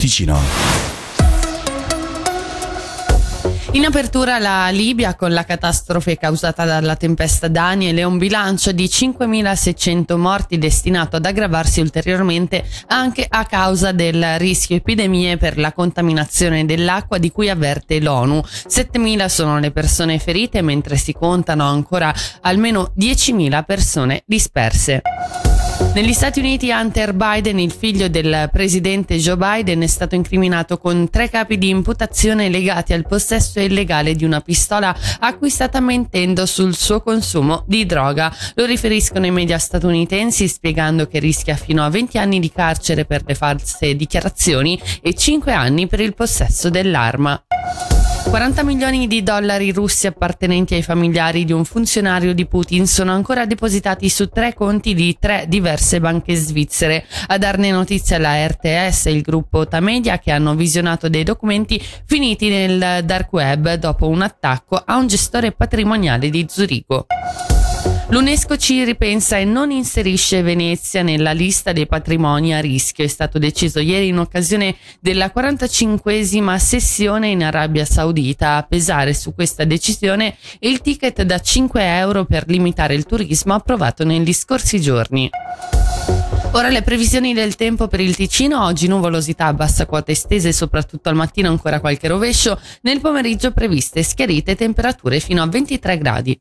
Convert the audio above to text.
Ticino. In apertura la Libia con la catastrofe causata dalla tempesta Daniel e un bilancio di 5.600 morti destinato ad aggravarsi ulteriormente anche a causa del rischio epidemie per la contaminazione dell'acqua di cui avverte l'ONU. 7.000 sono le persone ferite mentre si contano ancora almeno 10.000 persone disperse. Negli Stati Uniti Hunter Biden, il figlio del presidente Joe Biden, è stato incriminato con tre capi di imputazione legati al possesso illegale di una pistola acquistata mentendo sul suo consumo di droga. Lo riferiscono i media statunitensi spiegando che rischia fino a 20 anni di carcere per le false dichiarazioni e 5 anni per il possesso dell'arma. 40 milioni di dollari russi appartenenti ai familiari di un funzionario di Putin sono ancora depositati su tre conti di tre diverse banche svizzere. A darne notizia la RTS e il gruppo Tamedia che hanno visionato dei documenti finiti nel dark web dopo un attacco a un gestore patrimoniale di Zurigo. L'UNESCO ci ripensa e non inserisce Venezia nella lista dei patrimoni a rischio. È stato deciso ieri in occasione della 45esima sessione in Arabia Saudita. A pesare su questa decisione il ticket da 5 euro per limitare il turismo approvato negli scorsi giorni. Ora le previsioni del tempo per il Ticino, oggi nuvolosità a bassa quota estese, soprattutto al mattino ancora qualche rovescio, nel pomeriggio previste schiarite temperature fino a 23 gradi.